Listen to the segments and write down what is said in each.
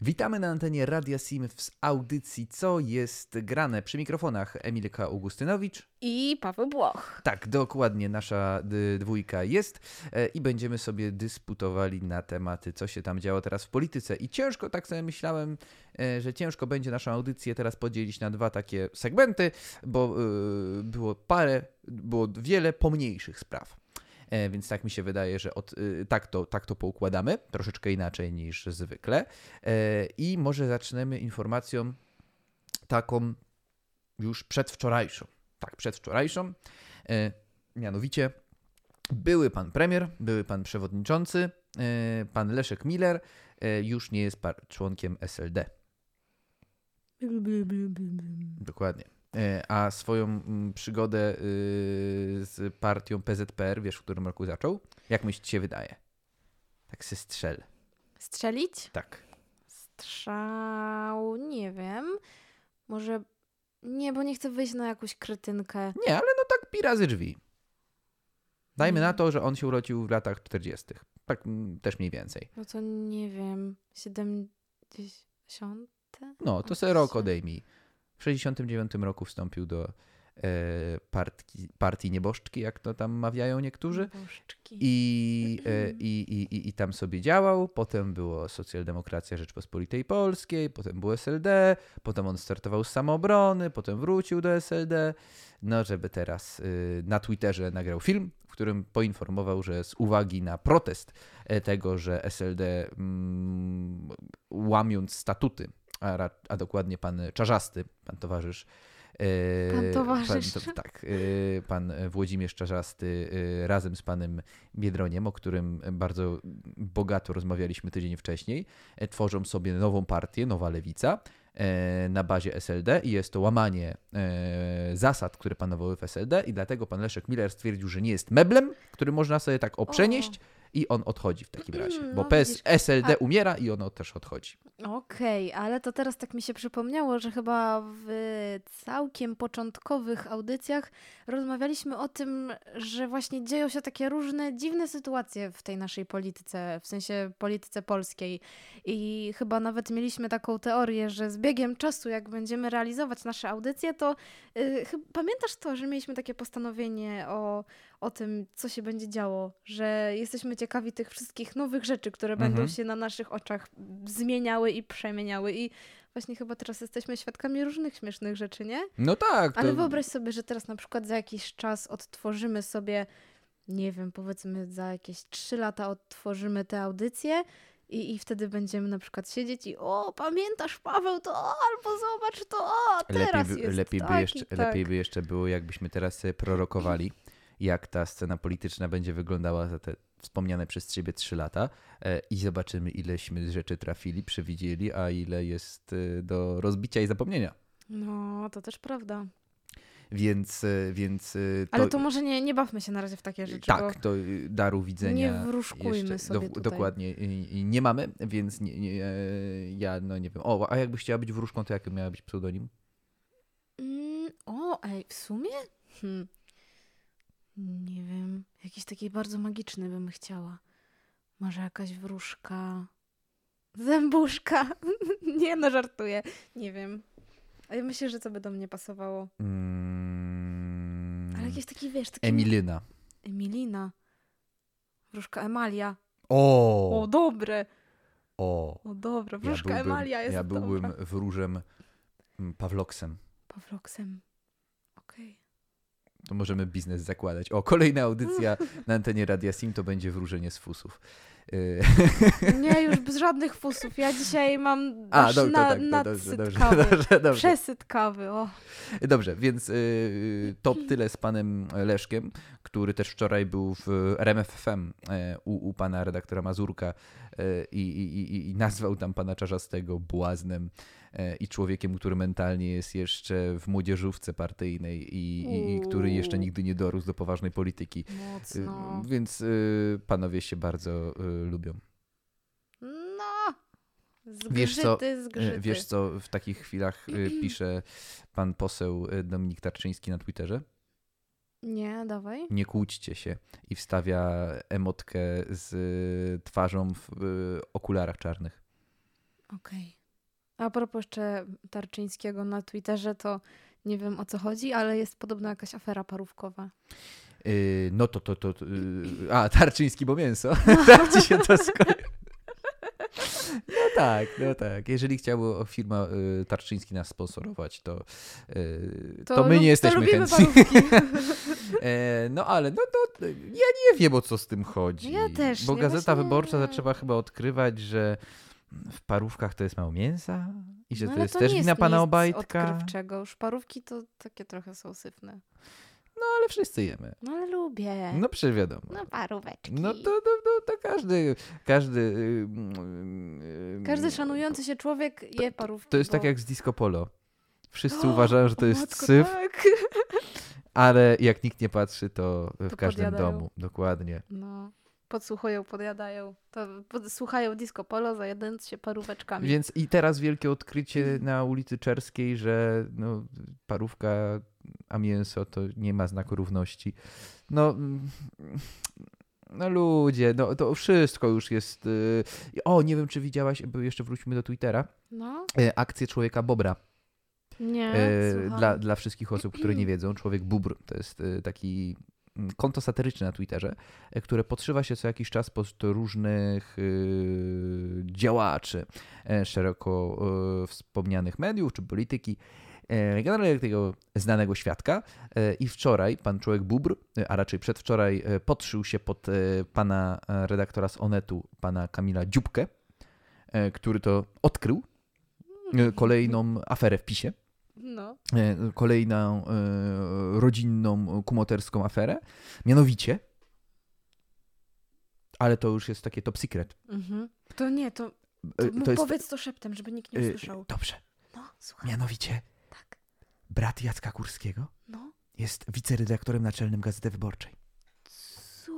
Witamy na antenie Radia Sim w audycji Co jest grane przy mikrofonach Emilka Augustynowicz. I Paweł Błoch. Tak, dokładnie nasza dwójka jest e, i będziemy sobie dysputowali na tematy, co się tam działo teraz w polityce. I ciężko, tak sobie myślałem, e, że ciężko będzie naszą audycję teraz podzielić na dwa takie segmenty, bo e, było parę, było wiele pomniejszych spraw. E, Więc tak mi się wydaje, że od, y, tak, to, tak to poukładamy, troszeczkę inaczej niż zwykle. E, I może zaczniemy informacją taką już przedwczorajszą. Tak, przedwczorajszą. E, Mianowicie były pan premier, były pan przewodniczący, pan Leszek Miller już nie jest członkiem SLD. Dokładnie. E, A swoją mm, przygodę y, z partią PZPR, wiesz, w którym roku zaczął? Jak myślisz, się wydaje? Tak se strzel. Strzelić? Tak. Strzał, nie wiem. Może nie, bo nie chcę wyjść na jakąś kretynkę. Nie, ale no tak pi razy drzwi. Dajmy Mm. na to, że on się urodził w latach 40. Tak mm, też mniej więcej. No to nie wiem. 70? No, to se rok odejmij. W 69 roku wstąpił do e, partii, partii nieboszczki, jak to tam mawiają niektórzy. I, e, i, i, i, I tam sobie działał. Potem było Socjaldemokracja Rzeczpospolitej Polskiej, potem było SLD, potem on startował z samoobrony, potem wrócił do SLD. No, żeby teraz y, na Twitterze nagrał film, w którym poinformował, że z uwagi na protest e, tego, że SLD mm, łamiąc statuty, a, a dokładnie pan Czarzasty, pan towarzysz, e, Pan towarzysz. Pan, to, tak, e, pan Włodzimierz Czarzasty e, razem z panem Biedroniem, o którym bardzo bogato rozmawialiśmy tydzień wcześniej, tworzą sobie nową partię, Nowa Lewica na bazie SLD i jest to łamanie zasad, które panowały w SLD i dlatego pan Leszek Miller stwierdził, że nie jest meblem, który można sobie tak oprzenieść i on odchodzi w takim razie, bo No PS, SLD a- umiera i ono też odchodzi. Okej, ale to teraz tak mi się przypomniało, że chyba w całkiem początkowych audycjach rozmawialiśmy o tym, że właśnie dzieją się takie różne dziwne sytuacje w tej naszej polityce, w sensie polityce polskiej. I chyba nawet mieliśmy taką teorię, że z biegiem czasu, jak będziemy realizować nasze audycje, to yy, pamiętasz to, że mieliśmy takie postanowienie o, o tym, co się będzie działo, że jesteśmy ciekawi tych wszystkich nowych rzeczy, które Mhm. będą się na naszych oczach zmieniały i przemieniały. I właśnie chyba teraz jesteśmy świadkami różnych śmiesznych rzeczy, nie? No tak. Ale to- wyobraź sobie, że teraz na przykład za jakiś czas odtworzymy sobie, nie wiem, powiedzmy za jakieś trzy lata odtworzymy te audycje. I, I wtedy będziemy na przykład siedzieć i o, pamiętasz Paweł to, o, albo zobacz to, o, teraz lepiej, by, jest lepiej, tak by jeszcze, tak. lepiej by jeszcze było, jakbyśmy teraz sobie prorokowali, jak ta scena polityczna będzie wyglądała za te wspomniane przez ciebie trzy lata e, i zobaczymy, ileśmy rzeczy trafili, przewidzieli, a ile jest e, do rozbicia i zapomnienia. No, to też prawda. Więc, e, więc to, Ale to może nie, nie bawmy się na razie w takie rzeczy, tak, to daru widzenia. nie wróżkujmy sobie do. Dokładnie nie mamy, więc nie, nie, ja no nie wiem. O, a jakbyś chciała być wróżką, to jaki miała być pseudonim? Mm, o, ej, w sumie? Hmm. Nie wiem. Jakiś taki bardzo magiczny bym chciała. Może jakaś wróżka. Zębuszka. nie no, żartuję. Nie wiem. A ja myślę, że to by do mnie pasowało. Mm, Ale jakiś taki, wiesz, taki... Emilina. Emilina. Wróżka Emalia. O! O, dobre. O! O, dobra. Ja Wróżka byłbym, Emalia jest ja byłbym dobra. wróżem mm, Pawloksem. Pawloksem. Okej. To możemy biznes zakładać. O, kolejna audycja na antenie Radia Sim to będzie wróżenie z fusów. Y, Nie, już bez żadnych fusów. Ja dzisiaj mam A, dobrze, na, tak, to nadsyt dobrze, dobrze, dobrze, dobrze. Przesyt kawy, o. Dobrze, więc y, to tyle z panem Leszkiem, który też wczoraj był w RMFFM e, u, u pana redaktora Mazurka e, i, i, i, i nazwał tam pana Czarzastego błaznem i człowiekiem, który mentalnie jest jeszcze w młodzieżówce partyjnej i, i, i który jeszcze nigdy nie dorósł do poważnej polityki. Mocno. Y, Więc y, panowie się bardzo lubią. No. Zgrzyty, Wiesz co, zgrzyty. Wiesz co w takich chwilach pisze pan poseł Dominik Tarczyński na Twitterze? Nie, dawaj. Nie kłóćcie się i wstawia emotkę z twarzą w okularach czarnych. Okej. A propos jeszcze Tarczyńskiego na Twitterze, to nie wiem o co chodzi, ale jest podobno jakaś afera parówkowa. Yy, no to, to, to, to yy, a, Tarczyński, bo mięso. tak ci się to skojarzy. No tak, no tak. Jeżeli chciałby firma y, Tarczyński nas sponsorować, to, y, to, To my nie to jesteśmy lubimy chętni. e, no ale no, no, ja nie wiem o co z tym chodzi. Ja też Bo nie, Gazeta Wyborcza zaczęła chyba odkrywać, że w parówkach to jest mało mięsa i że No to jest to też wina pana Obajtka. odkrywczego. Już parówki to takie trochę są syfne. No ale wszyscy jemy. No ale lubię. No przecież wiadomo. No paróweczki. No to, no, no, to każdy, każdy... y, y, y, Każdy szanujący się człowiek je parówki. To jest bo... tak jak z disco polo. Wszyscy uważają, że to O jest matko, syf, Tak. ale jak nikt nie patrzy, to w To każdym podjadają. domu. Dokładnie. No. Podsłuchują, podjadają. To podsłuchają disco polo, zajadając się paróweczkami. Więc i teraz wielkie odkrycie Mhm. na ulicy Czerskiej, że no, parówka, a mięso to nie ma znaku równości. No, no ludzie, no to wszystko już jest... y, O, nie wiem, czy widziałaś, bo jeszcze wróćmy do Twittera, No, e, akcję Człowieka Bobra. nie, E, dla, dla wszystkich osób, które nie wiedzą, Człowiek Bóbr to jest e, taki konto satyryczne na Twitterze, e, które podszywa się co jakiś czas pod różnych y, działaczy e, szeroko e, wspomnianych mediów czy polityki. Generalnie tego znanego świadka. I wczoraj pan człowiek Bóbr, e, a raczej przedwczoraj, podszył się pod pana redaktora z Onetu, pana Kamila Dziubkę, który to odkrył kolejną aferę w PiSie No, e, kolejną e, rodzinną, kumoterską aferę. Mianowicie, ale to już jest takie top secret. mhm. To nie, to, E, to, mów, powiedz to szeptem, żeby nikt nie usłyszał. Dobrze. No, słuchaj. Mianowicie, Tak. brat Jacka Kurskiego No. jest wiceredaktorem naczelnym Gazety Wyborczej. Co?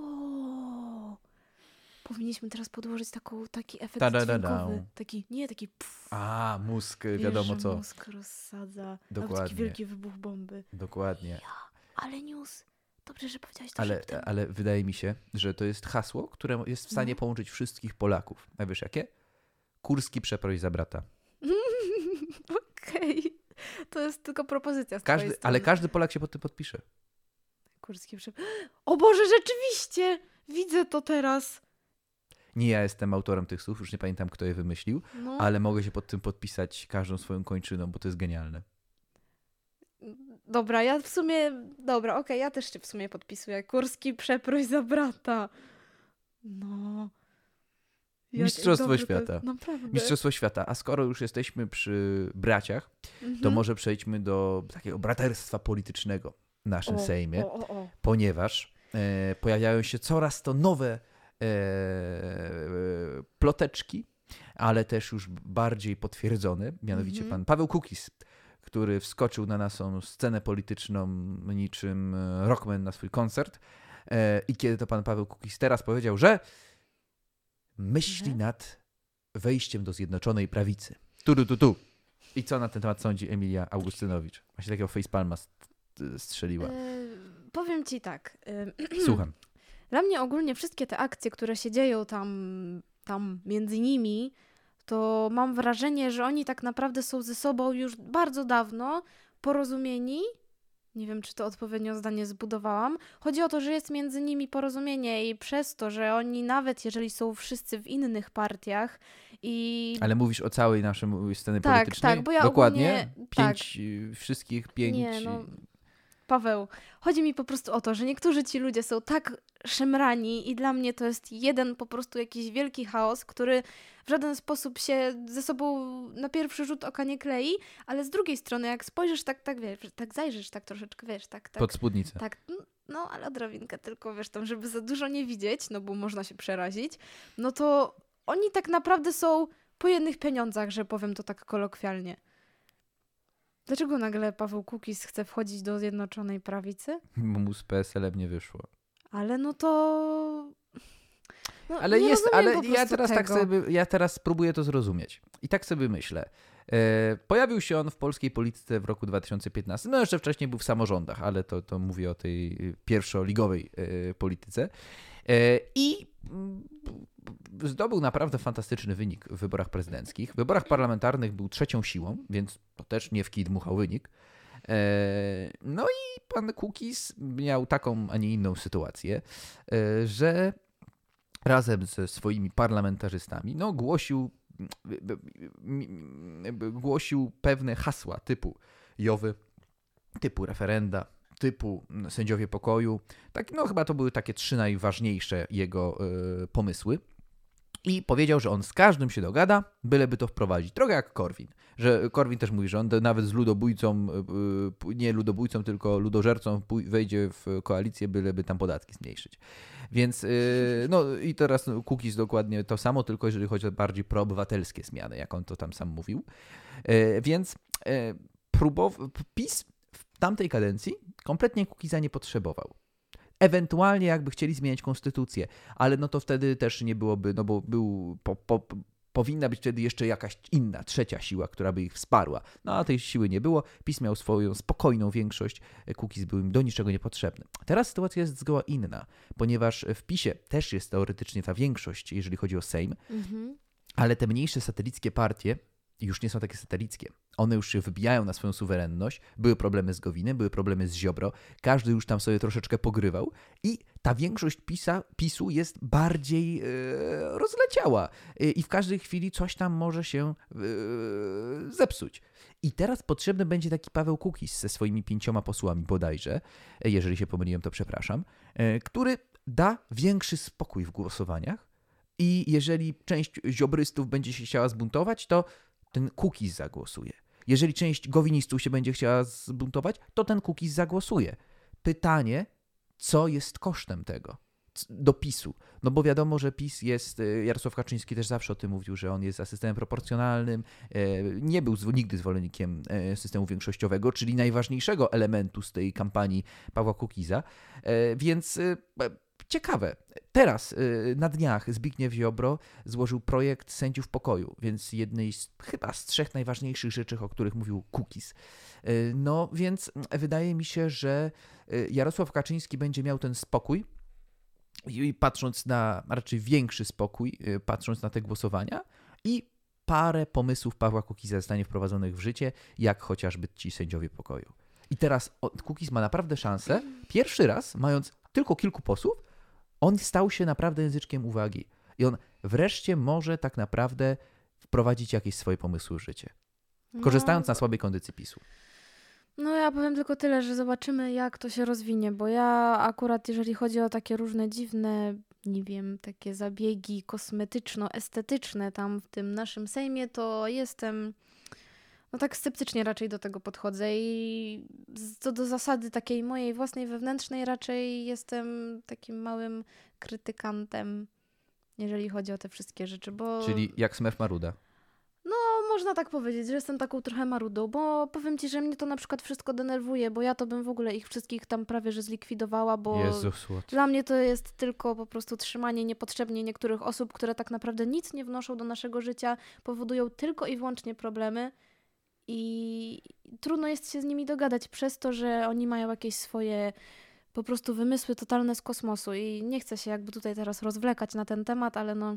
Powinniśmy teraz podłożyć taką, taki efekt Ta-da-da-da. dźwiękowy. Taki, nie taki pff, A, mózg, wiesz, wiadomo co. mózg rozsadza. Dokładnie. taki wielki wybuch bomby. Dokładnie. Ale news. Dobrze, że powiedziałeś to Ale, ale wydaje mi się, że to jest hasło, które jest w stanie No. połączyć wszystkich Polaków. A wiesz jakie? Kurski przeproś za brata. Okej. To jest tylko propozycja z Każdy, ale każdy Polak się pod tym podpisze. Kurski przep... O Boże, rzeczywiście! Widzę to teraz. Nie ja jestem autorem tych słów, już nie pamiętam kto je wymyślił, No. ale mogę się pod tym podpisać każdą swoją kończyną, bo to jest genialne. Dobra, ja w sumie... Dobra, okej, ja też się w sumie podpisuję. Kurski, przeproś za brata. No... Mistrzostwo to świata. Naprawdę. Mistrzostwo świata. A skoro już jesteśmy przy braciach, to Mhm. może przejdźmy do takiego braterstwa politycznego w naszym O, Sejmie, O, o, ponieważ e, pojawiają się coraz to nowe ploteczki, ale też już bardziej potwierdzone, mianowicie Mhm. pan Paweł Kukis, który wskoczył na naszą scenę polityczną niczym e, rockman na swój koncert. E, I kiedy to pan Paweł Kukis teraz powiedział, że myśli Że? nad wejściem do Zjednoczonej Prawicy. Tu, tu, tu, tu. I co na ten temat sądzi Emilia Augustynowicz? Właśnie takiego facepalma st- strzeliła. E, powiem ci tak. e, Słucham. Dla mnie ogólnie wszystkie te akcje, które się dzieją tam, tam między nimi, to mam wrażenie, że oni tak naprawdę są ze sobą już bardzo dawno porozumieni. Nie wiem, czy to odpowiednio zdanie zbudowałam. Chodzi o to, że jest między nimi porozumienie i przez to, że oni nawet jeżeli są wszyscy w innych partiach i Ale mówisz o całej naszej sceny Tak, politycznej? tak, bo ja Dokładnie? ogólnie- Pięć, y, wszystkich pięć... Nie, no, Paweł, chodzi mi po prostu o to, że niektórzy ci ludzie są tak szemrani i dla mnie to jest jeden po prostu jakiś wielki chaos, który w żaden sposób się ze sobą na pierwszy rzut oka nie klei, ale z drugiej strony jak spojrzysz tak, tak wiesz, tak zajrzysz tak troszeczkę, wiesz, tak, tak, Pod spódnicę. tak, no ale odrobinkę tylko, wiesz, tam, żeby za dużo nie widzieć, no bo można się przerazić, no to oni tak naprawdę są po jednych pieniądzach, że powiem to tak kolokwialnie. Dlaczego nagle Paweł Kukis chce wchodzić do Zjednoczonej Prawicy? Bo mu z PSL-em nie wyszło. Ale no to... No, Ale jest, ale ja teraz tak sobie, ja teraz spróbuję to zrozumieć. I tak sobie myślę. E, pojawił się on w polskiej polityce w roku 2015. No jeszcze wcześniej był w samorządach, ale to, to mówię o tej y, pierwszoligowej e, polityce. E, I mm, zdobył naprawdę fantastyczny wynik w wyborach prezydenckich. W wyborach parlamentarnych był trzecią siłą, więc to też nie w kij dmuchał wynik. E, no i pan Kukis miał taką, a nie inną sytuację, e, że razem ze swoimi parlamentarzystami no, głosił, głosił pewne hasła typu Jowy, typu referenda, typu sędziowie pokoju. Tak, no chyba to były takie trzy najważniejsze jego y, pomysły. I powiedział, że on z każdym się dogada, byleby to wprowadzić. Trochę jak Korwin. Że Korwin też mówi, że on nawet z ludobójcą, y, nie ludobójcą, tylko ludożercą wejdzie w koalicję, byleby tam podatki zmniejszyć. Więc y, no i teraz Kukiz dokładnie to samo, tylko jeżeli chodzi o bardziej proobywatelskie zmiany, jak on to tam sam mówił. Więc próbował, PiS w tamtej kadencji kompletnie Kukiza nie potrzebował. Ewentualnie jakby chcieli zmieniać konstytucję, ale no to wtedy też nie byłoby, no bo był, po, po, powinna być wtedy jeszcze jakaś inna, trzecia siła, która by ich wsparła. No a tej siły nie było. PiS miał swoją spokojną większość, Kukiz był im do niczego niepotrzebny. Teraz sytuacja jest zgoła inna, ponieważ w PiSie też jest teoretycznie ta większość, jeżeli chodzi o Sejm, mhm. ale te mniejsze satelickie partie już nie są takie satelickie. One już się wybijają na swoją suwerenność. Były problemy z Gowinem, były problemy z Ziobro. Każdy już tam sobie troszeczkę pogrywał i ta większość PiSa, PiSu jest bardziej yy, rozleciała yy, i w każdej chwili coś tam może się yy, zepsuć. I teraz potrzebny będzie taki Paweł Kukis ze swoimi pięcioma posłami bodajże, jeżeli się pomyliłem, to przepraszam, który da większy spokój w głosowaniach i jeżeli część ziobrystów będzie się chciała zbuntować, to ten cookies zagłosuje. Jeżeli część gowinistów się będzie chciała zbuntować, to ten cookies zagłosuje. Pytanie, co jest kosztem tego? Do PiSu. No bo wiadomo, że PiS jest, y, Jarosław Kaczyński też zawsze o tym mówił, że on jest asystem proporcjonalnym, e, nie był nigdy zwolennikiem e, systemu większościowego, czyli najważniejszego elementu z tej kampanii Pawła Kukiza, e, więc ciekawe. Teraz y, na dniach Zbigniew Ziobro złożył projekt sędziów pokoju, więc jednej z chyba z trzech najważniejszych rzeczy, o których mówił Kukis. Y, no więc wydaje mi się, że y, Jarosław Kaczyński będzie miał ten spokój i patrząc na raczej większy spokój, patrząc na te głosowania i parę pomysłów Pawła Kukiza zostanie wprowadzonych w życie, jak chociażby ci sędziowie pokoju. I teraz Kukiz ma naprawdę szansę, pierwszy raz, mając tylko kilku posłów, on stał się naprawdę języczkiem uwagi. I on wreszcie może tak naprawdę wprowadzić jakieś swoje pomysły w życie. No. Korzystając na słabej kondycji PiSu. No ja powiem tylko tyle, że zobaczymy jak to się rozwinie, bo ja akurat jeżeli chodzi o takie różne dziwne, nie wiem, takie zabiegi kosmetyczno-estetyczne tam w tym naszym Sejmie, to jestem no tak sceptycznie raczej do tego podchodzę i co do zasady takiej mojej własnej wewnętrznej raczej jestem takim małym krytykantem, jeżeli chodzi o te wszystkie rzeczy, bo... Czyli jak Smef Maruda. No, można tak powiedzieć, że jestem taką trochę marudą, bo powiem ci, że mnie to na przykład wszystko denerwuje, bo ja to bym w ogóle ich wszystkich tam prawie że zlikwidowała, bo Jezus, dla mnie to jest tylko po prostu trzymanie niepotrzebnie niektórych osób, które tak naprawdę nic nie wnoszą do naszego życia, powodują tylko i wyłącznie problemy i trudno jest się z nimi dogadać przez to, że oni mają jakieś swoje po prostu wymysły totalne z kosmosu i nie chcę się jakby tutaj teraz rozwlekać na ten temat, ale no,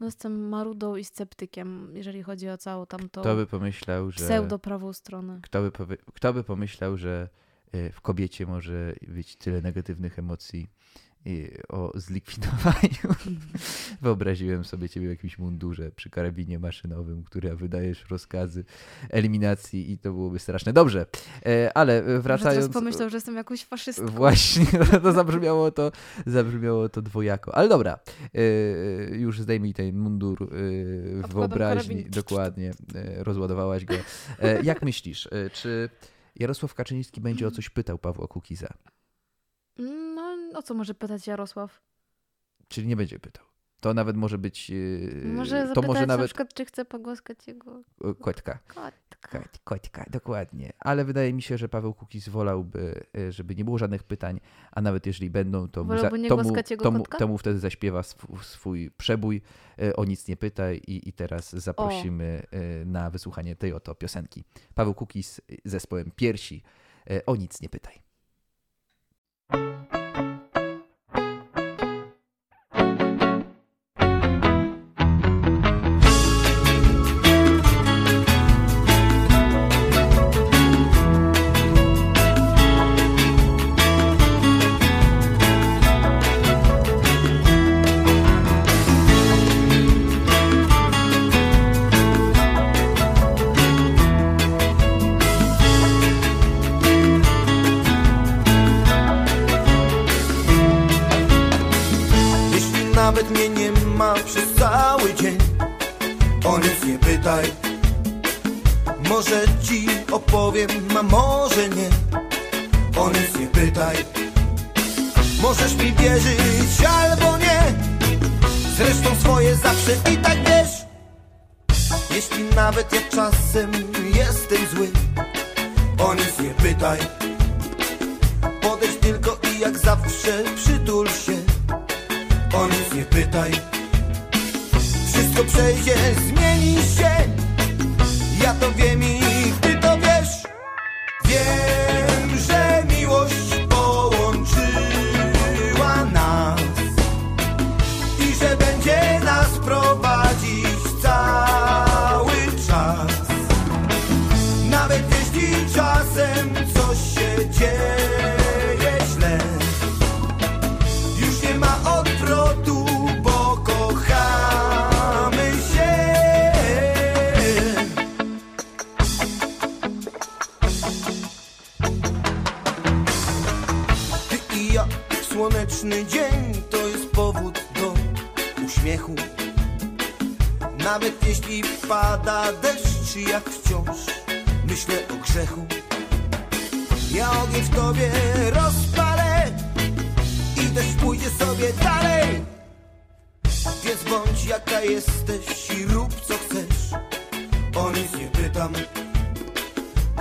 no jestem marudą i sceptykiem, jeżeli chodzi o całą tamtą kto by pomyślał, że pseudo-prawą stronę. Kto by, kto by pomyślał, że e, w kobiecie może być tyle negatywnych emocji o zlikwidowaniu. Wyobraziłem sobie ciebie w jakimś mundurze przy karabinie maszynowym, który wydajesz rozkazy eliminacji i to byłoby straszne. Dobrze, e, ale wracając... Może pomyślał, że jestem jakąś faszystką. Właśnie, to zabrzmiało to, zabrzmiało to dwojako. Ale dobra, e, już zdejmij ten mundur e, w wyobraźni. Dokładnie, rozładowałaś go. Jak myślisz, czy Jarosław Kaczyński będzie o coś pytał Pawła Kukiza? O co może pytać Jarosław? Czyli nie będzie pytał. To nawet może być. Yy, może to może nawet... na przykład, czy chce pogłaskać jego. Kotka. Kotka. Kotka, dokładnie. Ale wydaje mi się, że Paweł Kukiz wolałby, y, żeby nie było żadnych pytań, a nawet jeżeli będą, to mu, za, to mu, to mu, to mu wtedy zaśpiewa swój, swój przebój. Y, o nic nie pytaj i, i teraz zaprosimy o. Y, na wysłuchanie tej oto piosenki. Paweł Kukiz zespołem Piersi. O nic nie pytaj Wszystko przejdzie, zmieni się. Ja to wiem i ty to wiesz. Wiem, pada deszcz, jak wciąż. Myślę o grzechu. Ja ogień w tobie rozpalę i deszcz pójdzie sobie dalej. Więc bądź jaka jesteś i rób co chcesz. O nic nie pytam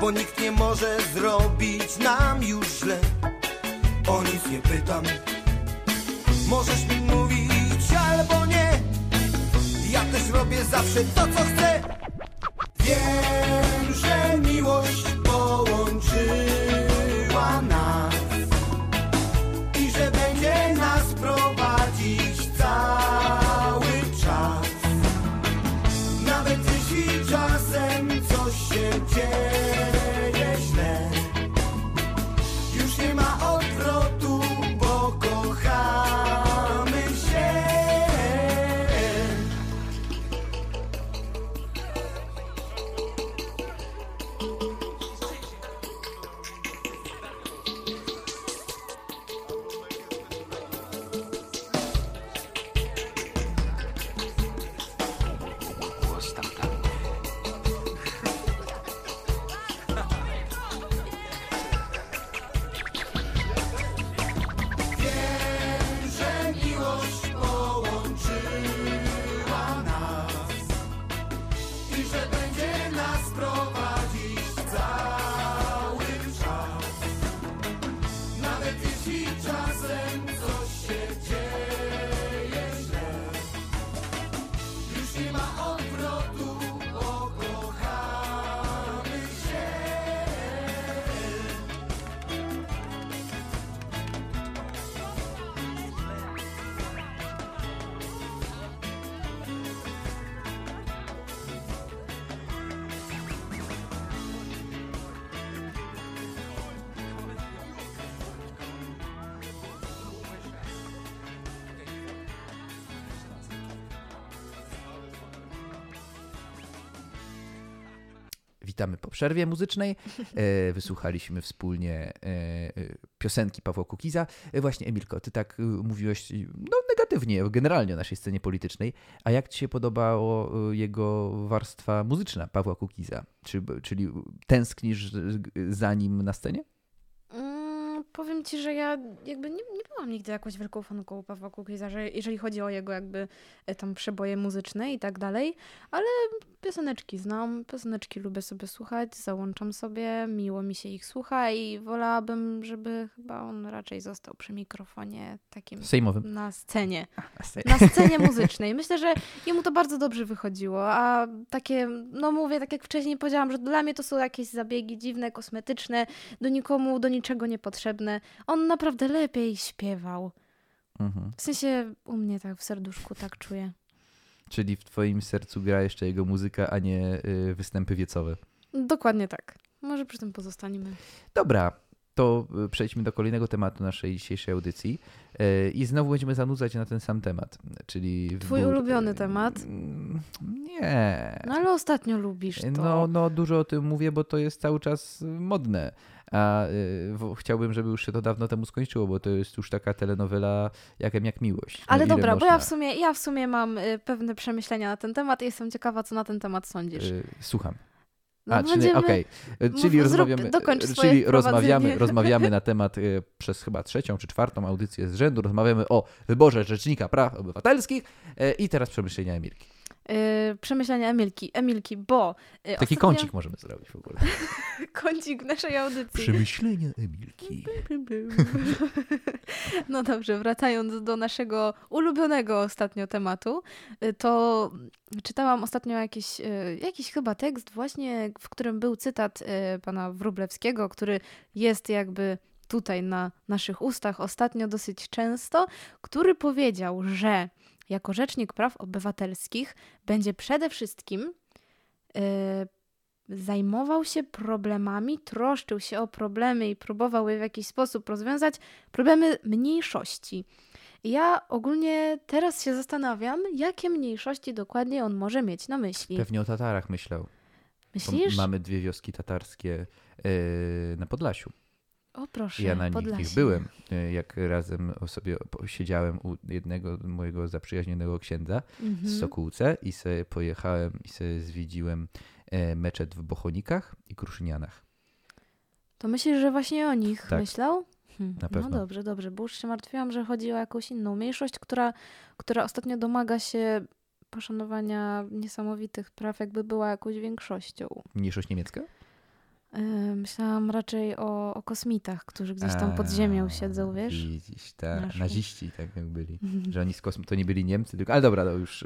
Bo nikt nie może zrobić nam już źle. O nic nie pytam. Możesz mi mówić robię zawsze to co chcę. Wiem, że miłość połączyła Witamy po przerwie muzycznej. E, wysłuchaliśmy wspólnie e, e, piosenki Pawła Kukiza. Właśnie, Emilko, ty tak mówiłeś no, negatywnie generalnie o naszej scenie politycznej. A jak ci się podobało jego warstwa muzyczna Pawła Kukiza? Czy, czyli tęsknisz za nim na scenie? Mm, powiem ci, że ja jakby nie, nie byłam nigdy jakąś wielką fanką Pawła Kukiza, że jeżeli chodzi o jego jakby e, tam przeboje muzyczne i tak dalej, ale pioseneczki znam, pioseneczki lubię sobie słuchać, załączam sobie, miło mi się ich słucha i wolałabym, żeby chyba on raczej został przy mikrofonie takim Sejmowym. na scenie. na scenie muzycznej. Myślę, że jemu to bardzo dobrze wychodziło, a takie, no mówię, tak jak wcześniej powiedziałam, że dla mnie to są jakieś zabiegi dziwne, kosmetyczne, do nikomu, do niczego niepotrzebne. On naprawdę lepiej śpiewał. Mhm. W sensie u mnie tak w serduszku tak czuję. Czyli w twoim sercu gra jeszcze jego muzyka, a nie y, występy wiecowe. Dokładnie tak. Może przy tym pozostaniemy. Dobra, to y, przejdźmy do kolejnego tematu naszej dzisiejszej audycji. Y, I znowu będziemy zanudzać na ten sam temat, czyli... Twój ulubiony temat? Mm, Nie. No ale ostatnio lubisz to. No, no, dużo o tym mówię, bo to jest cały czas modne. A y, chciałbym, żeby już się to dawno temu skończyło, bo to jest już taka telenowela jakem jak miłość. No Ale dobra, bo ja w można? sumie, ja w sumie mam y, pewne przemyślenia na ten temat i jestem ciekawa, co na ten temat sądzisz. Y, Słucham. No, A, czyli będziemy- okej. Y, Mów- Czyli zrób- rozmawiamy, dokończ y, czyli rozmawiamy, rozmawiamy na temat y, przez chyba trzecią czy czwartą audycję z rzędu. Rozmawiamy o wyborze Rzecznika Praw Obywatelskich y, i teraz przemyślenia Emilki. Y, przemyślenia Emilki, Emilki, bo... y, Taki ostatnio- kącik możemy zrobić w ogóle. Kącik naszej audycji. Przemyślenia Emilki. No dobrze, wracając do naszego ulubionego ostatnio tematu, y, to czytałam ostatnio jakiś, jakiś chyba tekst właśnie, w którym był cytat pana Wróblewskiego, który jest jakby tutaj na naszych ustach ostatnio dosyć często, który powiedział, że jako rzecznik praw obywatelskich będzie przede wszystkim y, zajmował się problemami, troszczył się o problemy i próbował je w jakiś sposób rozwiązać, problemy mniejszości. Ja ogólnie teraz się zastanawiam, jakie mniejszości dokładnie on może mieć na myśli. Pewnie o Tatarach myślał. Bo Myślisz? Mamy dwie wioski tatarskie y, na Podlasiu. O proszę, Ja na nich Podlasie. byłem, y, jak razem o sobie siedziałem u jednego mojego zaprzyjaźnionego księdza Mhm. w Sokółce i sobie pojechałem i sobie zwiedziłem e, meczet w Bochonikach i Kruszynianach. To myślisz, że właśnie o nich Tak. myślał? Hmm, Na pewno. No dobrze, dobrze, bo już się martwiłam, że chodzi o jakąś inną mniejszość, która, która ostatnio domaga się poszanowania niesamowitych praw, jakby była jakąś większością. Mniejszość niemiecka? Myślałam raczej o, o kosmitach, którzy gdzieś tam pod ziemią A, siedzą, wiesz? Widzisz, tak. Naziści tak jak byli. Że oni z kosm- to nie byli Niemcy, tylko... Ale dobra, to już...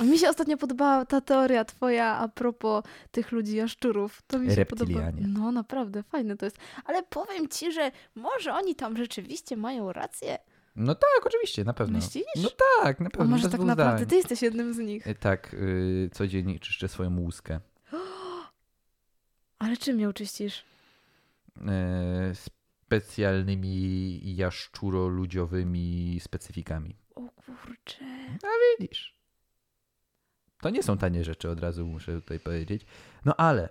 Yy, Mi się ostatnio podobała ta teoria twoja a propos tych ludzi jaszczurów. To mi się podoba. No naprawdę, fajne to jest. Ale powiem ci, że może oni tam rzeczywiście mają rację. no tak, oczywiście, na pewno. Myślisz? No tak, na A pewno. może bez tak naprawdę zdań. ty jesteś jednym z nich. E, Tak, yy, codziennie czyszczę swoją łuskę. Ale czym ją czyścisz? e, specjalnymi jaszczuro-ludziowymi specyfikami. O kurczę. Widzisz. To nie są tanie rzeczy, od razu muszę tutaj powiedzieć. No ale,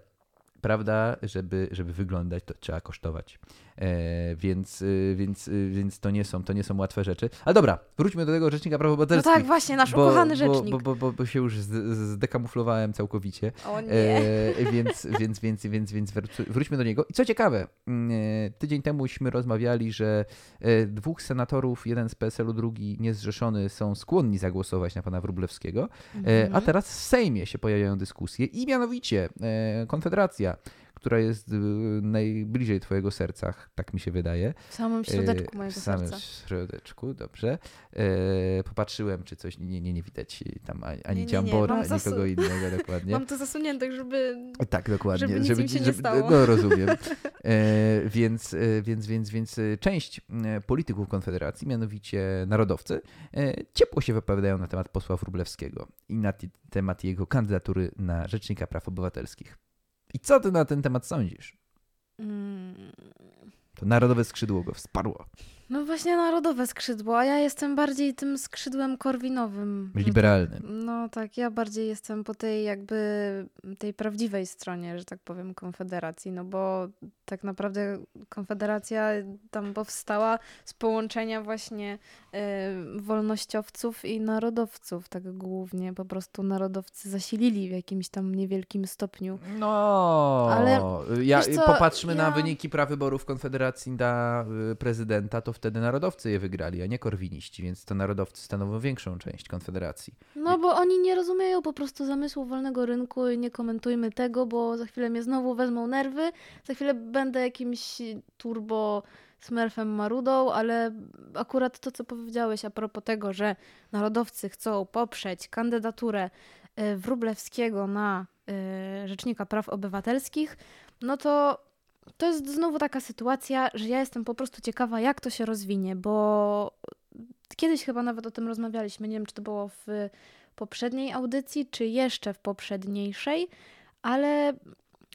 prawda, żeby, żeby wyglądać, to trzeba kosztować. E, więc, y, więc, y, więc to, nie są, to nie są łatwe rzeczy. Ale dobra, wróćmy do tego Rzecznika Praw No Obywatelskich. tak, właśnie, nasz ukochany rzecznik. Bo, bo, bo, bo się już zdekamuflowałem całkowicie. O nie. E, więc, więc, więc, więc, więc wróć- wróćmy do niego. I co ciekawe, mm, e, tydzień temuśmy rozmawiali, że e, dwóch senatorów, jeden z PSL-u, drugi niezrzeszony, są skłonni zagłosować na pana Wróblewskiego, e, a Mhm. teraz w Sejmie się pojawiają dyskusje i mianowicie Konfederacja, która jest e, najbliżej twojego serca, tak mi się wydaje. W samym środeczku mojego W samym serca. środeczku, dobrze. E, popatrzyłem, czy coś, nie, nie, nie widać tam ani, ani ani zasu- nikogo innego dokładnie. Mam to zasunięte, żeby... Tak, dokładnie. żeby nic im się nie stało. No rozumiem. E, więc, e, więc, więc, więc e, część polityków Konfederacji, mianowicie narodowcy, ciepło się wypowiadają na temat posła Wróblewskiego i na temat jego kandydatury na Rzecznika Praw Obywatelskich. I co ty na ten temat sądzisz? Mm. To narodowe skrzydło go wsparło. No właśnie narodowe skrzydło, a ja jestem bardziej tym skrzydłem korwinowym. Liberalnym. No tak, ja bardziej jestem po tej jakby tej prawdziwej stronie, że tak powiem, Konfederacji, no bo tak naprawdę Konfederacja tam powstała z połączenia właśnie e, wolnościowców i narodowców, tak głównie. Po prostu narodowcy zasilili w jakimś tam niewielkim stopniu. No, Ale ja, co, popatrzmy na ja- wyniki prawyborów Konfederacji na y, prezydenta, to wtedy narodowcy je wygrali, a nie korwiniści, więc to narodowcy stanowią większą część Konfederacji. No bo oni nie rozumieją po prostu zamysłu wolnego rynku i nie komentujmy tego, bo za chwilę mnie znowu wezmą nerwy, za chwilę będę jakimś turbo smurfem marudą, ale akurat to, co powiedziałeś a propos tego, że narodowcy chcą poprzeć kandydaturę e, Wróblewskiego na e, Rzecznika Praw Obywatelskich, no to to jest znowu taka sytuacja, że ja jestem po prostu ciekawa, jak to się rozwinie, bo kiedyś chyba nawet o tym rozmawialiśmy, nie wiem, czy to było w poprzedniej audycji, czy jeszcze w poprzedniejszej, ale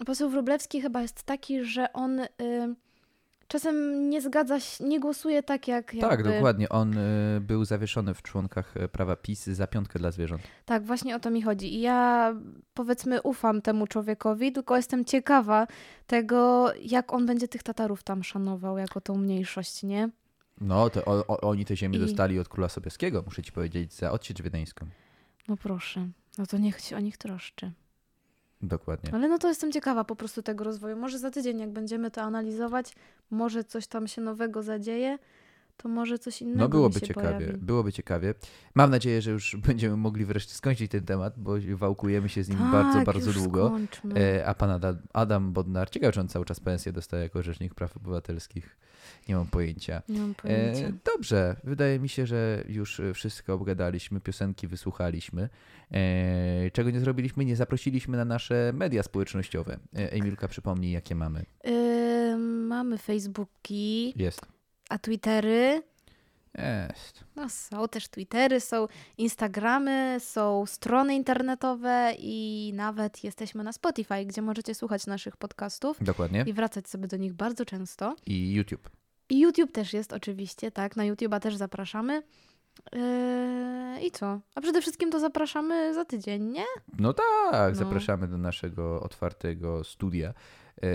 poseł Wróblewski chyba jest taki, że on y, czasem nie zgadza się, nie głosuje tak jak Tak, jakby... dokładnie. On y, był zawieszony w członkach y, prawa PiS za piątkę dla zwierząt. Tak, właśnie o to mi chodzi. I ja powiedzmy ufam temu człowiekowi, tylko jestem ciekawa tego, jak on będzie tych Tatarów tam szanował jako tą mniejszość, nie? No, to o, o, oni te ziemię I- dostali od króla Sobieskiego, muszę ci powiedzieć, za odsiecz wiedeńską. No proszę. No to niech się o nich troszczy. Dokładnie. Ale no to jestem ciekawa po prostu tego rozwoju. Może za tydzień, jak będziemy to analizować, może coś tam się nowego zadzieje, to może coś innego No byłoby ciekawie, pojawi. byłoby ciekawie. Mam nadzieję, że już będziemy mogli wreszcie skończyć ten temat, bo wałkujemy się z nim tak, bardzo, bardzo długo. Skończmy. E, a pan Adam, Adam Bodnar, ciekawe, czy on cały czas pensję dostaje jako rzecznik praw obywatelskich. Nie mam pojęcia. Nie mam pojęcia. E, dobrze, wydaje mi się, że już e, wszystko obgadaliśmy, piosenki wysłuchaliśmy. E, czego nie zrobiliśmy? Nie zaprosiliśmy na nasze media społecznościowe. E, Emilka, przypomnij, jakie mamy. Ym, mamy Facebooki, Jest. a Twittery. Jest. No są też Twittery, są Instagramy, są strony internetowe i nawet jesteśmy na Spotify, gdzie możecie słuchać naszych podcastów Dokładnie. i wracać sobie do nich bardzo często. I YouTube. I YouTube też jest oczywiście, tak, na YouTube'a też zapraszamy. Yy, I co? A przede wszystkim to zapraszamy za tydzień, nie? No tak, No. zapraszamy do naszego otwartego studia. E,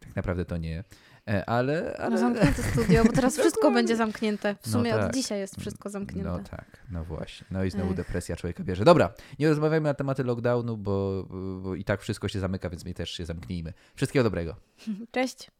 tak naprawdę to nie, e, ale... No ale... zamknięte studio, bo teraz wszystko będzie zamknięte. W No sumie tak. od dzisiaj jest wszystko zamknięte. No tak, no właśnie. No i znowu Ech. depresja człowieka bierze. Dobra, nie rozmawiajmy na tematy lockdownu, bo, bo i tak wszystko się zamyka, więc my też się zamknijmy. Wszystkiego dobrego. Cześć!